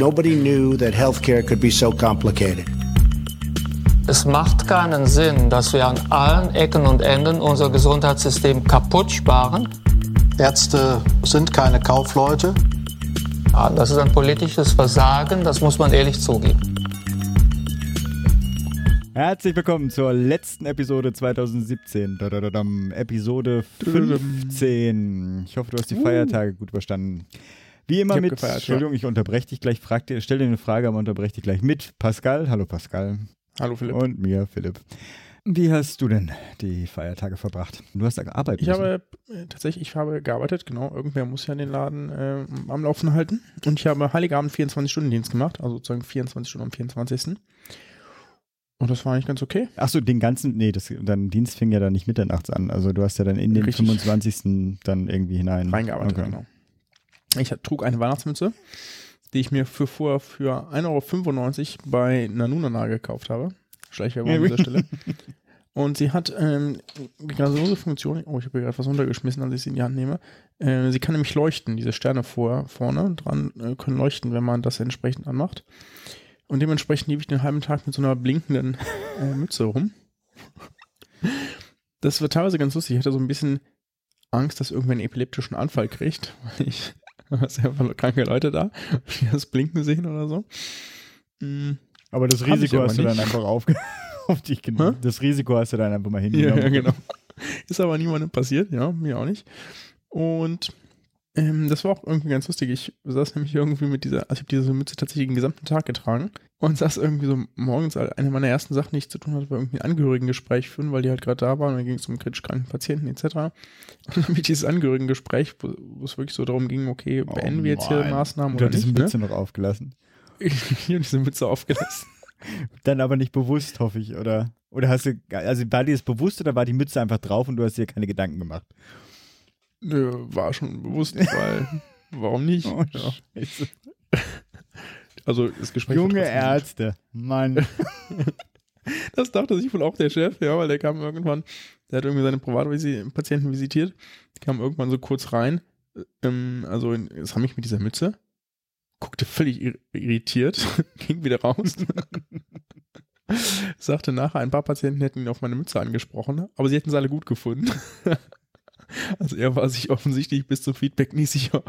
Nobody knew that healthcare could be so complicated. Es macht keinen Sinn, dass wir an allen Ecken und Enden unser Gesundheitssystem kaputt sparen. Ärzte sind keine Kaufleute. Ja, das ist ein politisches Versagen, das muss man ehrlich zugeben. Herzlich willkommen zur letzten Episode 2017. Dadadadam, Episode 15. Ich hoffe, du hast die Feiertage gut überstanden. Wie immer mit, gefeiert, Entschuldigung, ich unterbreche dich gleich, frag dir, stell dir eine Frage, aber unterbreche dich gleich mit Pascal. Hallo Pascal. Hallo Philipp. Und mir, Philipp. Wie hast du denn die Feiertage verbracht? Du hast da gearbeitet. ich habe äh, tatsächlich, ich habe gearbeitet, genau. Irgendwer muss ja den Laden äh, am Laufen halten. Und ich habe Heiligabend 24-Stunden-Dienst gemacht, also sozusagen 24 Stunden am 24. Und das war eigentlich ganz okay. Achso, den ganzen, nee, das, dein Dienst fing ja dann nicht mitternachts an. Also du hast ja dann in den Richtig. 25. dann irgendwie hinein. Reingearbeitet, Okay. genau. Ich trug eine Weihnachtsmütze, die ich mir für vorher für 1,95 Euro bei Nanunana gekauft habe. Schleichwerbung an dieser Stelle. Und sie hat ähm, grandiose Funktion, oh, ich habe hier gerade was runtergeschmissen, als ich sie in die Hand nehme. Äh, sie kann nämlich leuchten, diese Sterne vor, vorne dran äh, können leuchten, wenn man das entsprechend anmacht. Und dementsprechend lief ich den halben Tag mit so einer blinkenden äh, Mütze rum. Das war teilweise ganz lustig. Ich hatte so ein bisschen Angst, dass irgendwer einen epileptischen Anfall kriegt, weil ich da sind einfach kranke Leute da, die das Blinken sehen oder so. Mm, Aber das Risiko aber hast du dann nicht. einfach auf, auf dich genommen. Hä? Das Risiko hast du dann einfach mal Ja, hingenommen. ja, genau. Ist aber niemandem passiert, ja, mir auch nicht. Und ähm, das war auch irgendwie ganz lustig. Ich saß nämlich irgendwie mit dieser, also ich habe diese Mütze tatsächlich den gesamten Tag getragen und saß irgendwie so morgens, eine meiner ersten Sachen, die ich zu tun hatte, war irgendwie ein Angehörigengespräch führen, weil die halt gerade da waren und dann ging es um kritisch kranken Patienten etc. Und dann habe ich dieses Angehörigengespräch, wo, es wirklich so darum ging, okay, Oh beenden wir jetzt hier. Maßnahmen Du oder nicht, eine ne? Mütze noch aufgelassen. Ich habe diese Mütze aufgelassen. Dann aber nicht bewusst, hoffe ich, oder? Oder hast du, also war dir das bewusst oder war die Mütze einfach drauf und du hast dir keine Gedanken gemacht? Nö, war schon bewusst, weil warum nicht? Oh, ja. Also das Gespräch Junge. Ärzte, Mann. Das dachte sich wohl auch der Chef, ja, weil der kam irgendwann, der hat irgendwie seine Privatpatienten visitiert, kam irgendwann so kurz rein, ähm, also in, das haben mich mit dieser Mütze, guckte völlig ir- irritiert, ging wieder raus. Sagte nachher, ein paar Patienten hätten ihn auf meine Mütze angesprochen, aber sie hätten sie alle gut gefunden. Also er war sich offensichtlich bis zum Feedback nie sicher,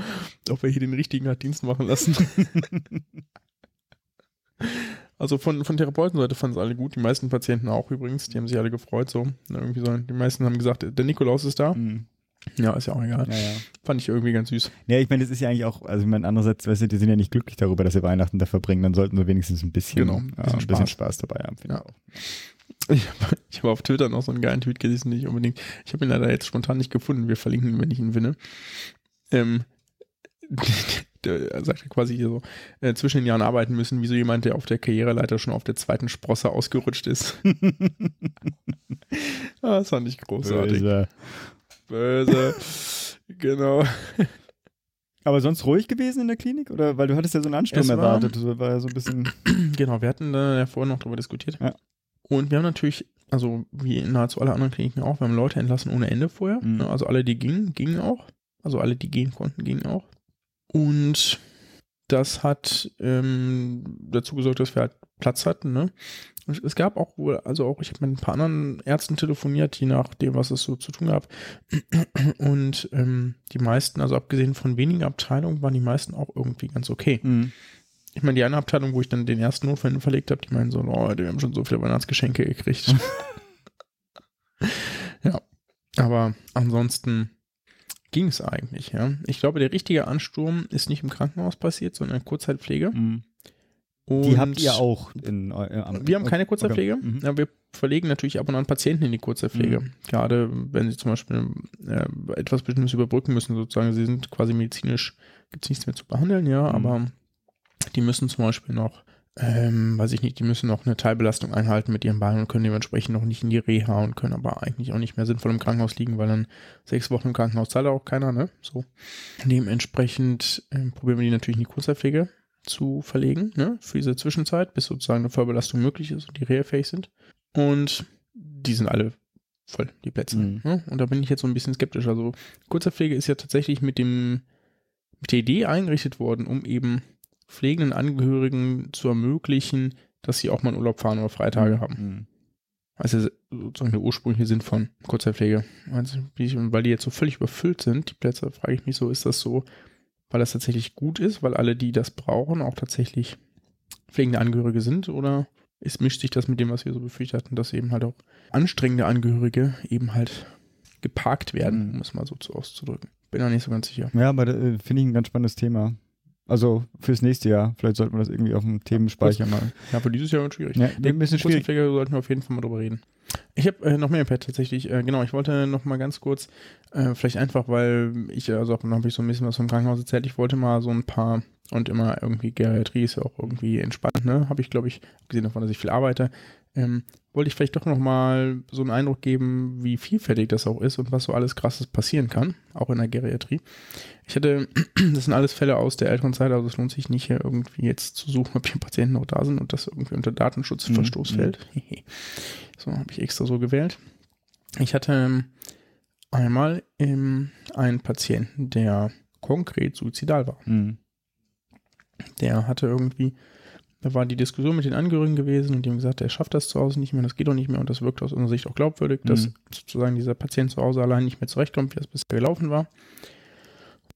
ob er hier den richtigen hat Dienst machen lassen. Also von, von Therapeutenseite fanden es alle gut, die meisten Patienten auch übrigens, die haben sich alle gefreut so. Irgendwie so. Die meisten haben gesagt, der Nikolaus ist da. Hm, Ja, ist ja auch egal. ja, ja. Fand ich irgendwie ganz süß. Ja, ich meine, das ist ja eigentlich auch, also ich meine, andererseits, weißt du, die sind ja nicht glücklich darüber, dass sie Weihnachten da verbringen, dann sollten sie wenigstens ein bisschen, Genau, ein ein bisschen, bisschen Spaß. Spaß. dabei haben. finde Ja. ich auch. Ich, hab- habe auf Twitter noch so einen geilen Tweet gelesen, nicht unbedingt. Ich habe ihn leider jetzt spontan nicht gefunden. Wir verlinken ihn, wenn ich ihn finde. Ähm, der sagte quasi hier so, äh, zwischen den Jahren arbeiten müssen, wie so jemand, der auf der Karriereleiter schon auf der zweiten Sprosse ausgerutscht ist. ah, das fand ich großartig. Böse. Böse. genau. Aber sonst ruhig gewesen in der Klinik? Oder weil du hattest ja so einen Ansturm Es war- erwartet, das war ja so ein bisschen. Genau, wir hatten da ja vorhin noch drüber diskutiert. Ja. Und wir haben natürlich, also wie nahezu alle anderen Kliniken auch, wir haben Leute entlassen ohne Ende vorher. Mhm. Ne, Also alle, die gingen, gingen auch. Also alle, die gehen konnten, gingen auch. Und das hat ähm, dazu gesorgt, dass wir halt Platz hatten. Ne? Und es gab auch wohl, also auch, ich habe mit ein paar anderen Ärzten telefoniert, je nachdem, was es so zu tun gab. Und ähm, die meisten, also abgesehen von wenigen Abteilungen, waren die meisten auch irgendwie ganz okay. Hm. Ich meine, die eine Abteilung, wo ich dann den ersten Notfall verlegt habe, die meinen so, oh, wir haben schon so viele Weihnachtsgeschenke gekriegt. ja, aber ansonsten ging es eigentlich, ja. Ich glaube, der richtige Ansturm ist nicht im Krankenhaus passiert, sondern in der Kurzzeitpflege. Hm. Und Die habt ihr auch in äh, Wir haben keine okay. Kurzzeitpflege. Mhm. Ja, wir verlegen natürlich ab und an Patienten in die Kurzzeitpflege. Mhm. Gerade wenn sie zum Beispiel äh, etwas Bestimmtes überbrücken müssen, sozusagen. Sie sind quasi medizinisch, gibt es nichts mehr zu behandeln, ja, Mhm. aber die müssen zum Beispiel noch, ähm, weiß ich nicht, die müssen noch eine Teilbelastung einhalten mit ihren Beinen und können dementsprechend noch nicht in die Reha und können aber eigentlich auch nicht mehr sinnvoll im Krankenhaus liegen, weil dann sechs Wochen im Krankenhaus zahlt auch keiner, ne? So. Dementsprechend ähm, probieren wir die natürlich in die Kurzzeitpflege zu verlegen, ne, für diese Zwischenzeit, bis sozusagen eine Vollbelastung möglich ist und die reha-fähig sind. Und die sind alle voll, die Plätze. Mhm. Ne? Und da bin ich jetzt so ein bisschen skeptisch. Also Kurzzeitpflege ist ja tatsächlich mit dem, mit der Idee eingerichtet worden, um eben pflegenden Angehörigen zu ermöglichen, dass sie auch mal in Urlaub fahren oder Freitage haben. Mhm. Also sozusagen der ursprüngliche Sinn von Kurzzeitpflege. Also, weil die jetzt so völlig überfüllt sind, die Plätze, frage ich mich so, ist das so, weil das tatsächlich gut ist, weil alle, die das brauchen, auch tatsächlich pflegende Angehörige sind oder ist, mischt sich das mit dem, was wir so befürchtet hatten, dass eben halt auch anstrengende Angehörige eben halt geparkt werden, Mhm. um es mal so zu auszudrücken. Bin da nicht so ganz sicher. Ja, aber äh, finde ich ein ganz spannendes Thema. Also fürs nächste Jahr. Vielleicht sollten wir das irgendwie auf dem Themenspeicher mal. Ja, für dieses Jahr wird schwierig. Ja, ein bisschen schwierig. Sollten wir auf jeden Fall mal drüber reden. Ich habe äh, noch mehr im Pad tatsächlich. Äh, genau, ich wollte noch mal ganz kurz, äh, vielleicht einfach, weil ich, also habe ich so ein bisschen was vom Krankenhaus erzählt. Ich wollte mal so ein paar und immer irgendwie Geriatrie ist ja auch irgendwie entspannt, ne? Habe ich, glaube ich, gesehen davon, dass ich viel arbeite. Ähm, wollte ich vielleicht doch noch mal so einen Eindruck geben, wie vielfältig das auch ist und was so alles Krasses passieren kann, auch in der Geriatrie. Ich hatte, das sind alles Fälle aus der älteren Zeit, also es lohnt sich nicht hier irgendwie jetzt zu suchen, ob hier Patienten noch da sind und das irgendwie unter Datenschutzverstoß Mhm. fällt. so habe ich extra so gewählt. Ich hatte ähm, einmal ähm, einen Patienten, der konkret suizidal war. Mhm. Der hatte irgendwie, da war die Diskussion mit den Angehörigen gewesen und die haben gesagt, er schafft das zu Hause nicht mehr, das geht doch nicht mehr und das wirkt aus unserer Sicht auch glaubwürdig, dass Mhm. sozusagen dieser Patient zu Hause allein nicht mehr zurechtkommt, wie das bisher gelaufen war.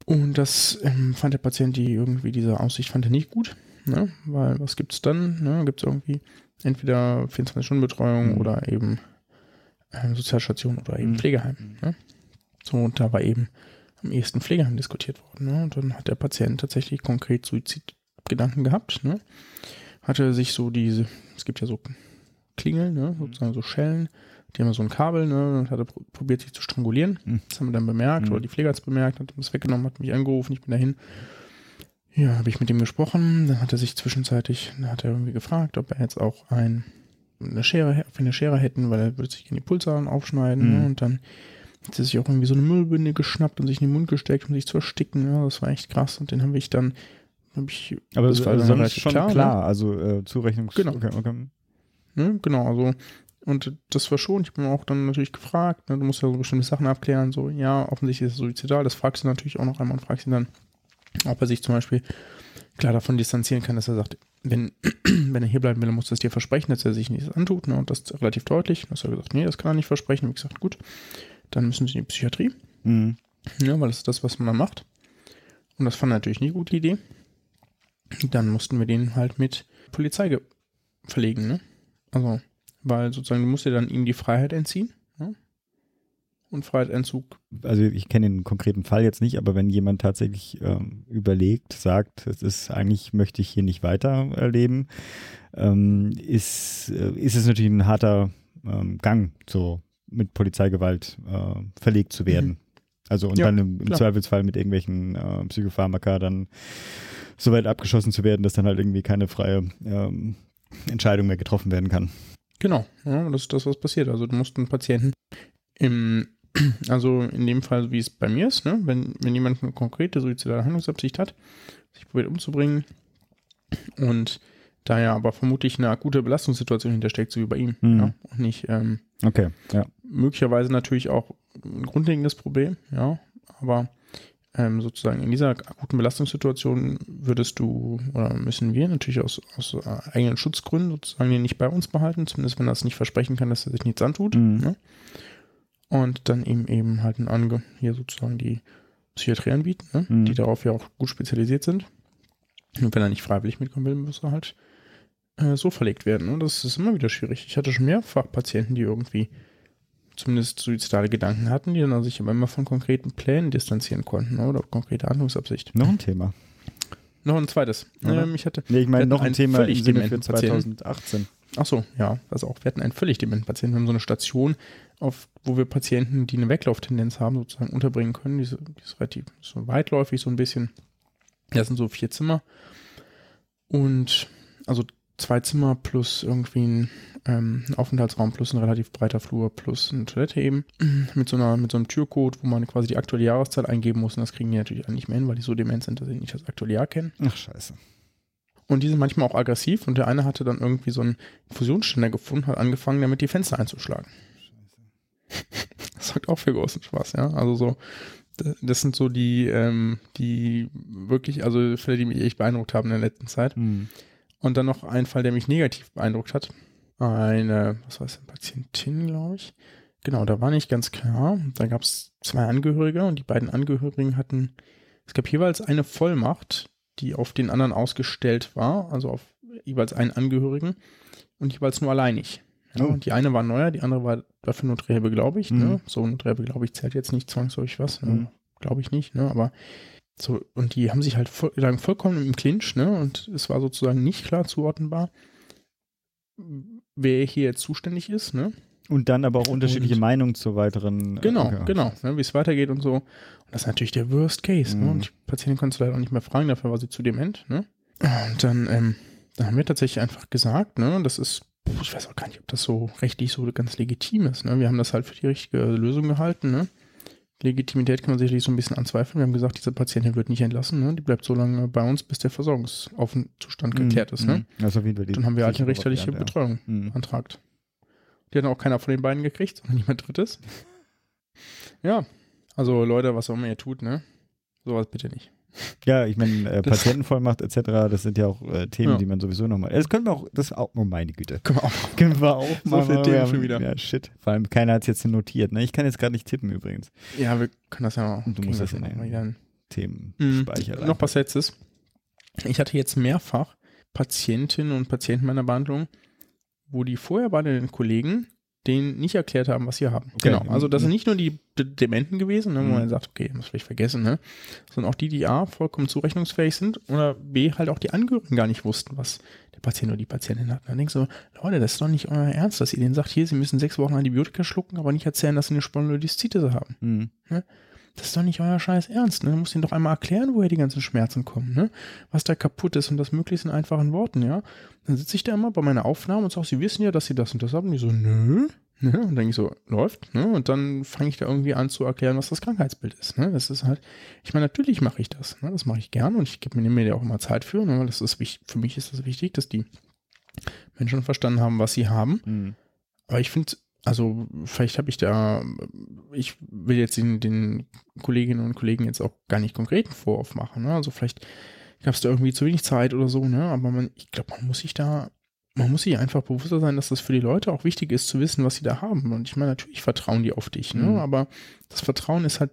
Und das ähm, fand der Patient, die irgendwie diese Aussicht fand er nicht gut, ne? weil was gibt's dann? Ne? Gibt es irgendwie entweder 24-Stunden-Betreuung Mhm. oder eben ähm, Sozialstation oder eben Mhm. Pflegeheim. Ne? So, und da war eben am ehesten Pflegeheim diskutiert worden. Ne? Und dann hat der Patient tatsächlich konkret Suizidgedanken gehabt. Ne? Hatte sich so diese, es gibt ja so Klingeln, ne? sozusagen so Schellen, die haben so ein Kabel, ne? und hat er pro- probiert, sich zu strangulieren. Mhm. Das haben wir dann bemerkt, Mhm. oder die Pfleger hat es bemerkt, hat das weggenommen, hat mich angerufen, ich bin dahin. Ja, habe ich mit ihm gesprochen, dann hat er sich zwischenzeitlich, dann hat er irgendwie gefragt, ob er jetzt auch ein, eine Schere, ob wir eine Schere hätten, weil er würde sich in die Pulsadern aufschneiden, Mhm. ne? und dann hat er sich auch irgendwie so eine Müllbinde geschnappt und sich in den Mund gesteckt, um sich zu ersticken, ja, das war echt krass, und den habe ich dann, ich, Aber das das war sonst schon klar, klar, ne? also äh, Zurechnungs... Genau. Okay, okay. Ne, genau, also und das war schon, ich bin auch dann natürlich gefragt, ne, du musst ja so bestimmte Sachen abklären, so, ja, offensichtlich ist er suizidal, das fragst du natürlich auch noch einmal und fragst ihn dann, ob er sich zum Beispiel klar davon distanzieren kann, dass er sagt, wenn, wenn er hier bleiben will, dann muss er es dir versprechen, dass er sich nichts antut, ne, und das relativ deutlich, dann hat er gesagt, nee, das kann er nicht versprechen, wie gesagt, gut, dann müssen sie in die Psychiatrie, Mhm. ja, weil das ist das, was man dann macht. Und das fand er natürlich nie eine gute Idee. Dann mussten wir den halt mit Polizei ge- verlegen, ne? Also, weil sozusagen, du musst dir dann ihm die Freiheit entziehen. Ne? Und Freiheitsentzug, Also ich kenne den konkreten Fall jetzt nicht, aber wenn jemand tatsächlich ähm, überlegt, sagt, es ist eigentlich möchte ich hier nicht weiter erleben, ähm, ist, äh, ist es natürlich ein harter ähm, Gang, so mit Polizeigewalt äh, verlegt zu werden. Also und Ja, dann im, im. Zweifelsfall mit irgendwelchen äh, Psychopharmaka dann so weit abgeschossen zu werden, dass dann halt irgendwie keine freie ähm, Entscheidung mehr getroffen werden kann. genau, ja, das ist das, was passiert. Also du musst einen Patienten im, also in dem Fall, wie es bei mir ist, ne? wenn, wenn jemand eine konkrete suizidale Handlungsabsicht hat, sich probiert umzubringen und da ja aber vermutlich eine akute Belastungssituation hintersteckt, so wie bei ihm, Mhm. ja, und nicht ähm, Okay, ja. Möglicherweise natürlich auch ein grundlegendes Problem, ja, aber ähm, sozusagen in dieser akuten Belastungssituation würdest du oder müssen wir natürlich aus, aus äh, eigenen Schutzgründen sozusagen den nicht bei uns behalten, zumindest wenn er es nicht versprechen kann, dass er sich nichts antut. Mhm. Ne? Und dann eben eben halt ein Ange hier sozusagen die Psychiatrie anbieten, ne? Mhm. die darauf ja auch gut spezialisiert sind. Und wenn er nicht freiwillig mitkommen will, muss er halt äh, so verlegt werden. Ne? Das ist immer wieder schwierig. Ich hatte schon mehrfach Patienten, die irgendwie zumindest suizidale Gedanken hatten, die dann sich aber immer von konkreten Plänen distanzieren konnten oder konkrete Handlungsabsicht. Noch ein Thema. Noch ein zweites. Ähm, ich hatte, Nee, ich meine noch ein Thema völlig im Sinne für dementen Patienten. 2018. ach so, ja, also auch, wir hatten einen völlig dementen Patienten. Wir haben so eine Station, auf, wo wir Patienten, die eine Weglauftendenz haben, sozusagen unterbringen können. Diese, die ist relativ so weitläufig, so ein bisschen. Das sind so vier Zimmer. Und also zwei Zimmer plus irgendwie ein, ähm, ein Aufenthaltsraum plus ein relativ breiter Flur plus eine Toilette eben. Mit so, einer, mit so einem Türcode, wo man quasi die aktuelle Jahreszahl eingeben muss. Und das kriegen die natürlich nicht mehr hin, weil die so dement sind, dass sie nicht das aktuelle Jahr kennen. Ach, scheiße. Und die sind manchmal auch aggressiv und der eine hatte dann irgendwie so einen Infusionsständer gefunden, hat angefangen, damit die Fenster einzuschlagen. Das sorgt auch für großen Spaß, ja. Also so, Das sind so die, ähm, die wirklich, also Fälle, die mich echt beeindruckt haben in der letzten Zeit. Hm. Und dann noch ein Fall, der mich negativ beeindruckt hat. Eine, was war es, eine Patientin, glaube ich. Genau, da war nicht ganz klar. Da gab es zwei Angehörige und die beiden Angehörigen hatten, es gab jeweils eine Vollmacht, die auf den anderen ausgestellt war, also auf jeweils einen Angehörigen und jeweils nur alleinig. Ja, Oh. und die eine war neuer, die andere war dafür Notrehe beglaubigt. Mhm. Ne? So Notrehe beglaubigt zählt jetzt nicht zwangsläufig was, ne? Mhm. glaube ich nicht, ne? aber so, und die haben sich halt voll, lagen vollkommen im Clinch, ne? Und es war sozusagen nicht klar zuordnenbar, wer hier jetzt zuständig ist, ne? Und dann aber auch unterschiedliche Und- Meinungen zu weiteren. äh, Genau, ja. genau, ne, wie es weitergeht und so. Und das ist natürlich der Worst Case. Ne? Mhm. Und die Patientin konntest du leider auch nicht mehr fragen, dafür war sie zu dement. Ne? Und dann, ähm, dann haben wir tatsächlich einfach gesagt, ne, das ist, ich weiß auch gar nicht, ob das so rechtlich so ganz legitim ist. Ne? Wir haben das halt für die richtige Lösung gehalten. Ne? Legitimität kann man sicherlich so ein bisschen anzweifeln. Wir haben gesagt, diese Patientin wird nicht entlassen. Ne? Die bleibt so lange bei uns, bis der Versorgungszustand geklärt ist. Ne? Mhm. Also Fall die Dann haben wir halt eine richterliche Variante, Betreuung ja. Mhm. beantragt. Die hat auch keiner von den beiden gekriegt, sondern jemand drittes. Ja, also Leute, was auch immer ihr tut, ne? Sowas bitte nicht. Ja, ich meine, äh, Patientenvollmacht etc., das sind ja auch äh, Themen, Ja. die man sowieso nochmal. Das können wir auch, das ist auch, oh meine Güte. Können wir auch. Können wir auch So mal. viele wir Themen haben- schon wieder. Ja, shit. Vor allem keiner hat es jetzt notiert. Ne? Ich kann jetzt gerade nicht tippen übrigens. Ja, wir können das ja auch. Du musst das in hin. Themenspeicher. Mhm. Noch was letztes. Ich hatte jetzt mehrfach Patientinnen und Patienten meiner Behandlung, wo die vorher bei den Kollegen denen nicht erklärt haben, was sie haben. Okay. Genau. Also das Mhm. sind nicht nur die D Dementen gewesen, ne, wo Mhm. man sagt, okay, muss vielleicht vergessen, ne? Sondern auch die, die A, vollkommen zurechnungsfähig sind oder B, halt auch die Angehörigen gar nicht wussten, was der Patient oder die Patientin hat. Und dann denkst du, Leute, das ist doch nicht euer Ernst, dass ihr denen sagt, hier, sie müssen sechs Wochen Antibiotika schlucken, aber nicht erzählen, dass sie eine Spondylolisthite haben. Mhm. Das ist doch nicht euer scheiß Ernst, ne? Du musst ihnen doch einmal erklären, woher die ganzen Schmerzen kommen, ne? Was da kaputt ist und das möglichst in einfachen Worten, ja? Dann sitze ich da immer bei meiner Aufnahme und sage, sie wissen ja, dass sie das und das haben. Und die so, nö. Ne? Und dann denke ich so, läuft, ne? Und dann fange ich da irgendwie an zu erklären, was das Krankheitsbild ist. Ne? Das ist halt, ich meine, natürlich mache ich das. Ne? Das mache ich gern und ich gebe mir, mir da auch immer Zeit für, ne? das ist wichtig, für mich ist das wichtig, dass die Menschen verstanden haben, was sie haben. Mhm. Aber ich finde, also vielleicht habe ich da, ich will jetzt den, den Kolleginnen und Kollegen jetzt auch gar nicht konkreten Vorwurf machen. Ne? Also vielleicht gab es da irgendwie zu wenig Zeit oder so, ne? Aber man, ich glaube, man muss sich da, man muss sich einfach bewusster sein, dass das für die Leute auch wichtig ist zu wissen, was sie da haben. Und ich meine, natürlich vertrauen die auf dich, ne? Mhm. Aber das Vertrauen ist halt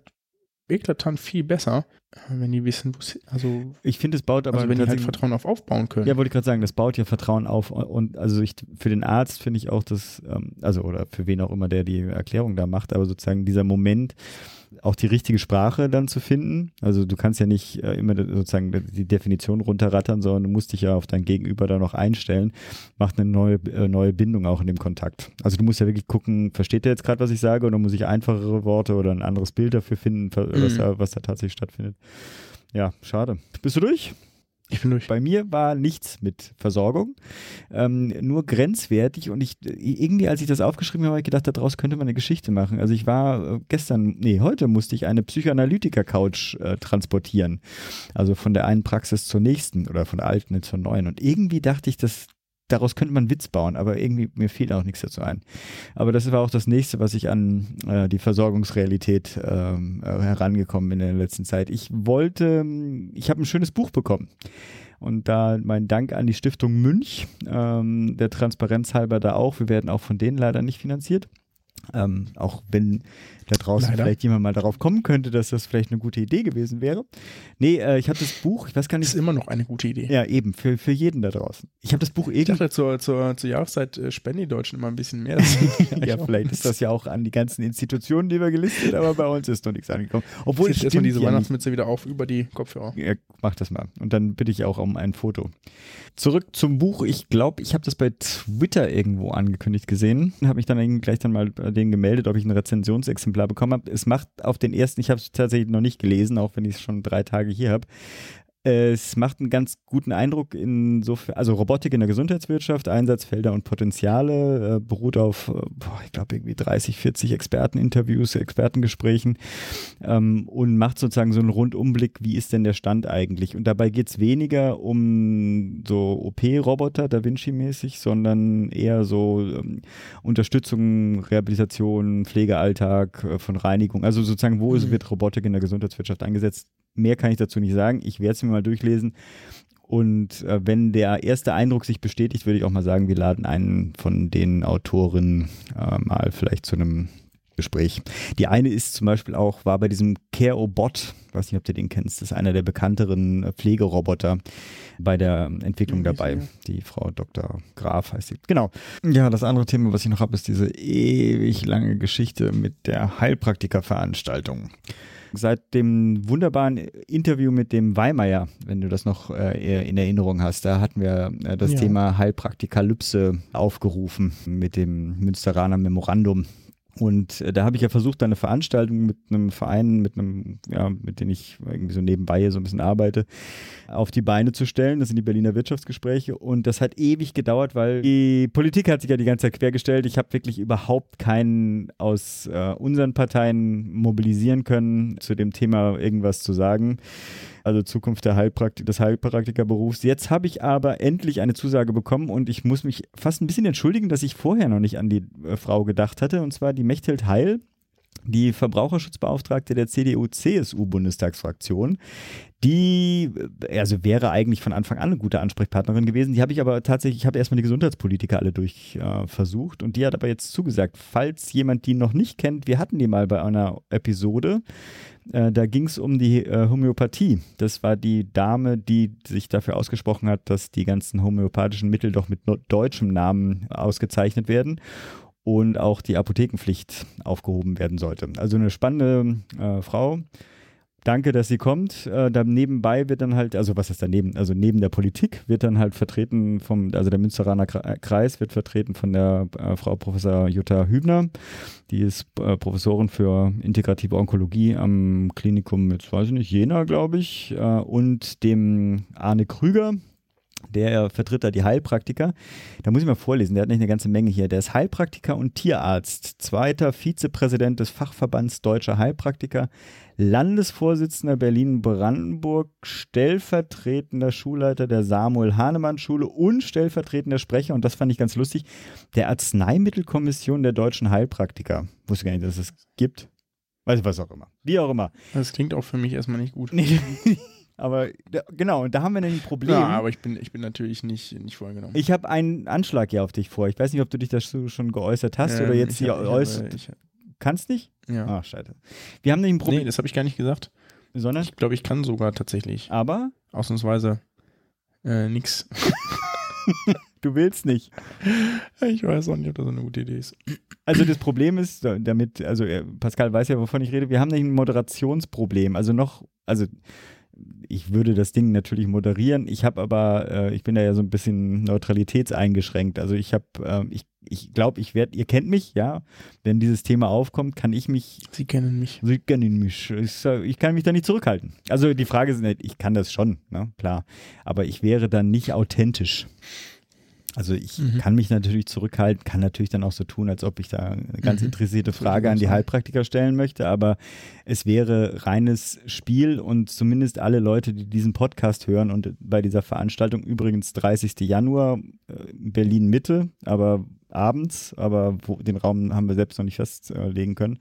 eklatant viel besser, wenn die wissen, wo sie, also, Ich finde, es baut aber also wenn die halt Vertrauen auf aufbauen können. Ja, wollte ich gerade sagen, das baut ja Vertrauen auf und also ich für den Arzt finde ich auch das, ähm, also oder für wen auch immer, der die Erklärung da macht, aber sozusagen dieser Moment, auch die richtige Sprache dann zu finden. Also du kannst ja nicht äh, immer sozusagen die Definition runterrattern, sondern du musst dich ja auf dein Gegenüber da noch einstellen. Macht eine neue, äh, neue Bindung auch in dem Kontakt. Also du musst ja wirklich gucken, versteht er jetzt gerade, was ich sage, oder muss ich einfachere Worte oder ein anderes Bild dafür finden, was, Mhm. da, was da tatsächlich stattfindet. Ja, schade. Bist du durch? Ich bin durch. Bei mir war nichts mit Versorgung, ähm, nur grenzwertig und ich irgendwie, als ich das aufgeschrieben habe, habe ich gedacht, daraus könnte man eine Geschichte machen. Also ich war äh, gestern, nee, heute musste ich eine Psychoanalytiker-Couch äh, transportieren. Also von der einen Praxis zur nächsten oder von der alten zur neuen. Und irgendwie dachte ich, dass daraus könnte man einen Witz bauen, aber irgendwie mir fiel auch nichts dazu ein. Aber das war auch das nächste, was ich an äh, die Versorgungsrealität ähm, äh, herangekommen bin in der letzten Zeit. Ich wollte, ich habe ein schönes Buch bekommen. Und da mein Dank an die Stiftung Münch, ähm, der Transparenz halber da auch. Wir werden auch von denen leider nicht finanziert. Ähm, auch wenn da draußen Leider. vielleicht jemand mal darauf kommen könnte, dass das vielleicht eine gute Idee gewesen wäre. Nee, äh, ich habe das Buch, ich weiß gar Das nicht. ist immer noch eine gute Idee. Ja, eben, für, für jeden da draußen. Ich habe das Buch Ich irgendwie. dachte, zur, zur, zur Jahreszeit äh, spenden die Deutschen immer ein bisschen mehr. Das ja, vielleicht ist das ja auch an die ganzen Institutionen, die wir gelistet, aber bei uns ist noch nichts angekommen. Obwohl Setzt erstmal diese ja nicht. Weihnachtsmütze wieder auf über die Kopfhörer. Ja, mach das mal. Und dann bitte ich auch um ein Foto. Zurück zum Buch. Ich glaube, ich habe das bei Twitter irgendwo angekündigt gesehen. Habe mich dann gleich dann mal bei denen gemeldet, ob ich ein Rezensionsexemplar bekommen habe. Es macht auf den ersten, ich habe es tatsächlich noch nicht gelesen, auch wenn ich es schon drei Tage hier habe. Es macht einen ganz guten Eindruck insofern, also Robotik in der Gesundheitswirtschaft, Einsatzfelder und Potenziale, äh, beruht auf, äh, boah, ich glaube, irgendwie 30, 40 Experteninterviews, Expertengesprächen ähm, und macht sozusagen so einen Rundumblick, wie ist denn der Stand eigentlich? Und dabei geht es weniger um so OP-Roboter, Da Vinci-mäßig, sondern eher so ähm, Unterstützung, Rehabilitation, Pflegealltag äh, von Reinigung, also sozusagen, wo mhm. wird Robotik in der Gesundheitswirtschaft eingesetzt? Mehr kann ich dazu nicht sagen. Ich werde es mir mal durchlesen. Und äh, wenn der erste Eindruck sich bestätigt, würde ich auch mal sagen, wir laden einen von den Autoren äh, mal vielleicht zu einem Gespräch. Die eine ist zum Beispiel auch, war bei diesem Care-O-Bot, weiß nicht, ob du den kennst, das ist einer der bekannteren äh, Pflegeroboter bei der Entwicklung dabei. Die Frau Dr. Graf heißt sie. Genau. Ja, das andere Thema, was ich noch habe, ist diese ewig lange Geschichte mit der Heilpraktikerveranstaltung seit dem wunderbaren Interview mit dem Weimeier, wenn du das noch äh, in Erinnerung hast, da hatten wir äh, das ja. Thema Heilpraktikalypse aufgerufen mit dem Münsteraner Memorandum. Und äh, da habe ich ja versucht, eine Veranstaltung mit einem Verein, mit einem, ja, mit dem ich irgendwie so nebenbei so ein bisschen arbeite, auf die Beine zu stellen. Das sind die Berliner Wirtschaftsgespräche. Und das hat ewig gedauert, weil die Politik hat sich ja die ganze Zeit quergestellt. Ich habe wirklich überhaupt keinen aus äh, unseren Parteien mobilisieren können, zu dem Thema irgendwas zu sagen also Zukunft der Heilpraktik des Heilpraktikerberufs. Jetzt habe ich aber endlich eine Zusage bekommen und ich muss mich fast ein bisschen entschuldigen, dass ich vorher noch nicht an die äh, Frau gedacht hatte, und zwar die Mechthild Heil. Die Verbraucherschutzbeauftragte der CDU-CSU-Bundestagsfraktion, die äh, also wäre eigentlich von Anfang an eine gute Ansprechpartnerin gewesen. Die habe ich aber tatsächlich, ich habe erstmal die Gesundheitspolitiker alle durchversucht äh, und die hat aber jetzt zugesagt, falls jemand die noch nicht kennt, wir hatten die mal bei einer Episode, äh, da ging es um die äh, Homöopathie. Das war die Dame, die sich dafür ausgesprochen hat, dass die ganzen homöopathischen Mittel doch mit deutschem Namen ausgezeichnet werden und auch die Apothekenpflicht aufgehoben werden sollte. Also eine spannende äh, Frau danke, dass sie kommt. Äh, da nebenbei wird dann halt, also was ist daneben? Also neben der Politik wird dann halt vertreten vom, also der Münsteraner äh, Kreis wird vertreten von der äh, Frau Professor Jutta Hübner. Die ist äh, Professorin für integrative Onkologie am Klinikum, jetzt weiß ich nicht, Jena, glaube ich, äh, und dem Arne Krüger, der vertritt da die Heilpraktiker. Da muss ich mal vorlesen, der hat nicht eine ganze Menge hier. Der ist Heilpraktiker und Tierarzt, zweiter Vizepräsident des Fachverbands Deutscher Heilpraktiker, Landesvorsitzender Berlin-Brandenburg, stellvertretender Schulleiter der Samuel-Hahnemann-Schule und stellvertretender Sprecher, und das fand ich ganz lustig, der Arzneimittelkommission der deutschen Heilpraktiker. Wusste gar nicht, dass es gibt. Weiß ich, was auch immer. Wie auch immer. Das klingt auch für mich erstmal nicht gut. Aber genau, und da haben wir ein Problem. Ja, aber ich bin, ich bin natürlich nicht, nicht vorgenommen. Ich habe einen Anschlag hier auf dich vor. Ich weiß nicht, ob du dich dazu schon geäußert hast ähm, oder jetzt hier äußert. Kannst nicht? Ja. Ach, scheiße. Wir haben nämlich ein Problem. Nee, das habe ich gar nicht gesagt. Sondern? Ich glaube, ich kann sogar tatsächlich. Aber? Ausnahmsweise äh, nix. du willst nicht. Ich weiß auch nicht, ob das eine gute Idee ist. Also das Problem ist, damit, also äh, Pascal weiß ja, wovon ich rede, wir haben nämlich ein Moderationsproblem. Also noch, also ich würde das Ding natürlich moderieren. Ich habe aber, äh, ich bin da ja so ein bisschen neutralitätseingeschränkt. Also ich habe, äh, ich ich glaube, ich werde, ihr kennt mich, ja. Wenn dieses Thema aufkommt, kann ich mich. Sie kennen mich. Sie kennen mich. Ich, ich kann mich da nicht zurückhalten. Also die Frage ist nicht, ich kann das schon, ne, klar. Aber ich wäre dann nicht authentisch. Also ich mhm. kann mich natürlich zurückhalten, kann natürlich dann auch so tun, als ob ich da eine ganz mhm. interessierte Frage an die Heilpraktiker stellen möchte, aber es wäre reines Spiel und zumindest alle Leute, die diesen Podcast hören und bei dieser Veranstaltung übrigens 30. Januar äh, Berlin Mitte, aber abends, aber wo, den Raum haben wir selbst noch nicht festlegen können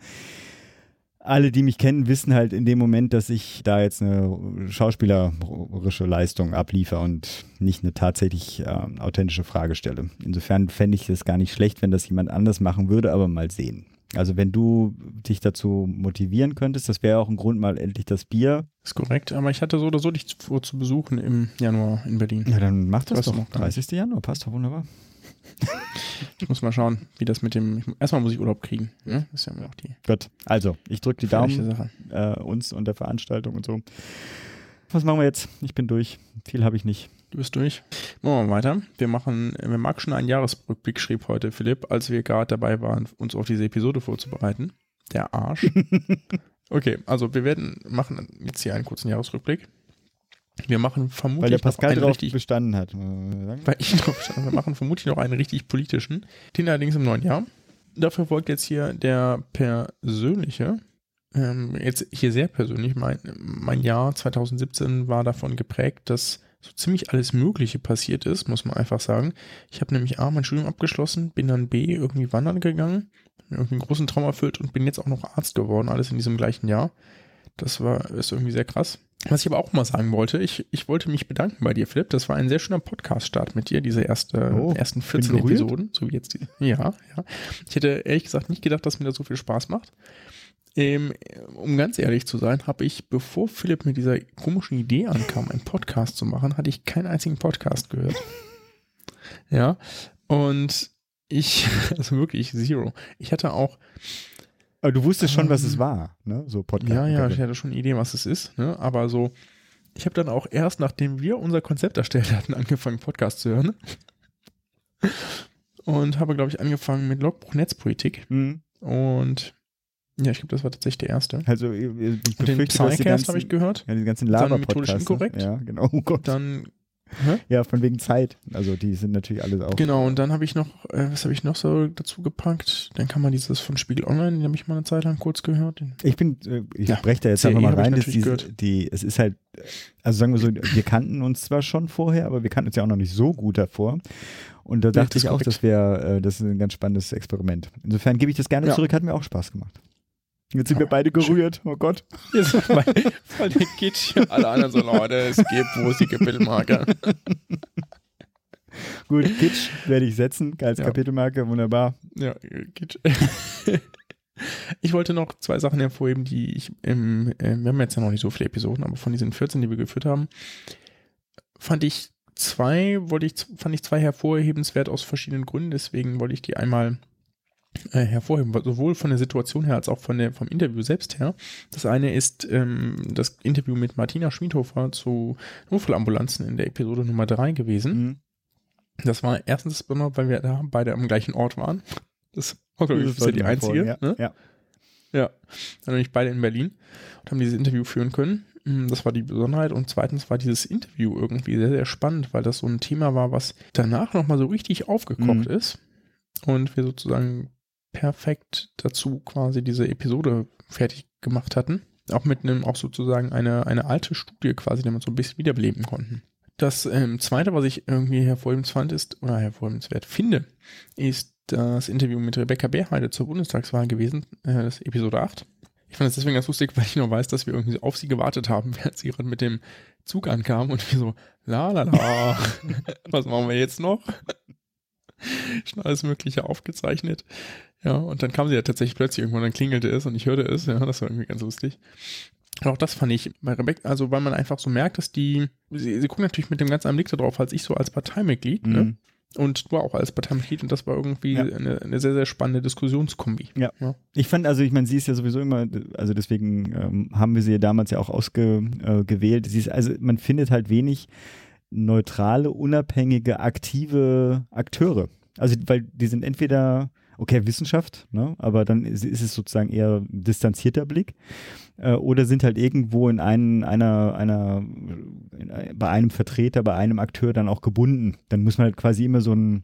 alle, die mich kennen, wissen halt in dem Moment, dass ich da jetzt eine schauspielerische Leistung abliefer und nicht eine tatsächlich äh, authentische Frage stelle. Insofern fände ich es gar nicht schlecht, wenn das jemand anders machen würde, aber mal sehen. Also wenn du dich dazu motivieren könntest, das wäre auch ein Grund, mal endlich das Bier. Ist korrekt, aber ich hatte so oder so dich vor zu besuchen im Januar in Berlin. Ja, dann mach das doch. 30. Januar, passt doch wunderbar ich muss mal schauen, wie das mit dem. Erstmal muss ich Urlaub kriegen. Ne? Das ist ja auch die. Gut, also ich drücke die Daumen äh, uns und der Veranstaltung und so. Was machen wir jetzt? Ich bin durch. Viel habe ich nicht. Du bist durch. Machen wir weiter. Wir machen, wir mag schon einen Jahresrückblick, schrieb heute Philipp, als wir gerade dabei waren, uns auf diese Episode vorzubereiten. Der Arsch. okay, also wir werden machen jetzt hier einen kurzen Jahresrückblick. Wir machen vermutlich Weil der noch Pascal einen drauf richtig, bestanden hat. weil ich drauf stand. Wir machen vermutlich noch einen richtig politischen. Den allerdings im neuen Jahr. Dafür folgt jetzt hier der persönliche. Ähm, jetzt hier sehr persönlich. Mein, mein Jahr 2017 war davon geprägt, dass so ziemlich alles Mögliche passiert ist, muss man einfach sagen. Ich habe nämlich A, mein Studium abgeschlossen, bin dann B, irgendwie wandern gegangen, irgendwie einen großen Traum erfüllt und bin jetzt auch noch Arzt geworden, alles in diesem gleichen Jahr. Das war, ist irgendwie sehr krass. Was ich aber auch mal sagen wollte, ich, ich wollte mich bedanken bei dir, Philipp. Das war ein sehr schöner Podcast-Start mit dir, diese erste, Oh, ersten 14 bin berührt. Episoden, so wie jetzt die. Ja, ja. Ich hätte ehrlich gesagt nicht gedacht, dass mir das so viel Spaß macht. Ähm, um ganz ehrlich zu sein, habe ich, bevor Philipp mit dieser komischen Idee ankam, einen Podcast zu machen, hatte ich keinen einzigen Podcast gehört. ja, und ich, also wirklich zero. Ich hatte auch, Aber du wusstest schon, was Ähm, es war, ne? So Podcast. ja, ja, ich hatte schon eine Idee, was es ist, ne? aber so, ich habe dann auch erst, nachdem wir unser Konzept erstellt hatten, angefangen, Podcast zu hören. Und habe, glaube ich, angefangen mit Logbuch Netzpolitik. Mhm. Und ja, ich glaube, das war tatsächlich der erste. Also ich Und den Psycast habe ich gehört. ja, die ganzen Dann Laber methodisch Podcasts. inkorrekt. Ja, genau. Oh Gott. Dann, hä? ja, von wegen Zeit. Also die sind natürlich alles auch. genau, und dann habe ich noch, äh, was habe ich noch so dazu gepackt? Dann kann man dieses von Spiegel Online, den habe ich mal eine Zeit lang kurz gehört. Ich bin, äh, ich Ja, breche da jetzt einfach mal habe ich rein, gehört. die, es ist halt, also sagen wir so, wir kannten uns zwar schon vorher, aber wir kannten uns ja auch noch nicht so gut davor. Und da dachte das ich auch, korrekt. das wäre, äh, das ist ein ganz spannendes Experiment. Insofern gebe ich das gerne Ja. zurück, hat mir auch Spaß gemacht. Jetzt sind wir beide gerührt, oh Gott. Jetzt voll der Kitsch. Alle anderen so, Leute, es gibt, wo ist die Kapitelmarke? Gut, Kitsch werde ich setzen, als Ja. Kapitelmarke, wunderbar. Ja, Kitsch. Ich wollte noch zwei Sachen hervorheben, die ich im, äh, wir haben jetzt ja noch nicht so viele Episoden, aber von diesen 14, die wir geführt haben, fand ich zwei, wollte ich, fand ich zwei hervorhebenswert aus verschiedenen Gründen, deswegen wollte ich die einmal äh, hervorheben, sowohl von der Situation her als auch von der, vom Interview selbst her. Das eine ist ähm, das Interview mit Martina Schmiedhofer zu Notfallambulanzen in der Episode Nummer drei gewesen. Mhm. Das war erstens das Besondere, weil wir da beide am gleichen Ort waren. Das war, glaube ich, bisher die einzige. vorher, ne? Ja. Ja. Dann nämlich beide in Berlin und haben dieses Interview führen können. Mm, Das war die Besonderheit. Und zweitens war dieses Interview irgendwie sehr, sehr spannend, weil das so ein Thema war, was danach nochmal so richtig aufgekocht Mhm. ist. Und wir sozusagen perfekt dazu quasi diese Episode fertig gemacht hatten. Auch mit einem, auch sozusagen eine, eine alte Studie quasi, die wir so ein bisschen wiederbeleben konnten. Das ähm, zweite, was ich irgendwie hervorhebenswert fand, ist, oder hervorhebenswert finde, ist das Interview mit Rebecca Beerheide zur Bundestagswahl gewesen, äh, das Episode 8. Ich fand es deswegen ganz lustig, weil ich noch weiß, dass wir irgendwie auf sie gewartet haben, während sie gerade mit dem Zug ankam und wir so, la la la, was machen wir jetzt noch? Schon alles Mögliche aufgezeichnet. Ja, und dann kam sie ja tatsächlich plötzlich irgendwann, dann klingelte es und ich hörte es, ja, das war irgendwie ganz lustig. Und auch das fand ich bei Rebecca, also weil man einfach so merkt, dass die, sie, sie gucken natürlich mit dem ganz anderen Blick darauf, als ich so als Parteimitglied, ne? Mhm. Und du auch als Parteimitglied und das war irgendwie Ja. eine, eine sehr, sehr spannende Diskussionskombi. Ja. Ja. Ich fand, also ich meine, sie ist ja sowieso immer, also deswegen ähm, haben wir sie ja damals ja auch ausgewählt. Äh, sie ist, also man findet halt wenig neutrale, unabhängige, aktive Akteure. Also, weil die sind entweder, okay, Wissenschaft, ne, aber dann ist, ist es sozusagen eher distanzierter Blick, äh, oder sind halt irgendwo in einen, einer, einer, in, ein- bei einem Vertreter, bei einem Akteur dann auch gebunden. Dann muss man halt quasi immer so ein,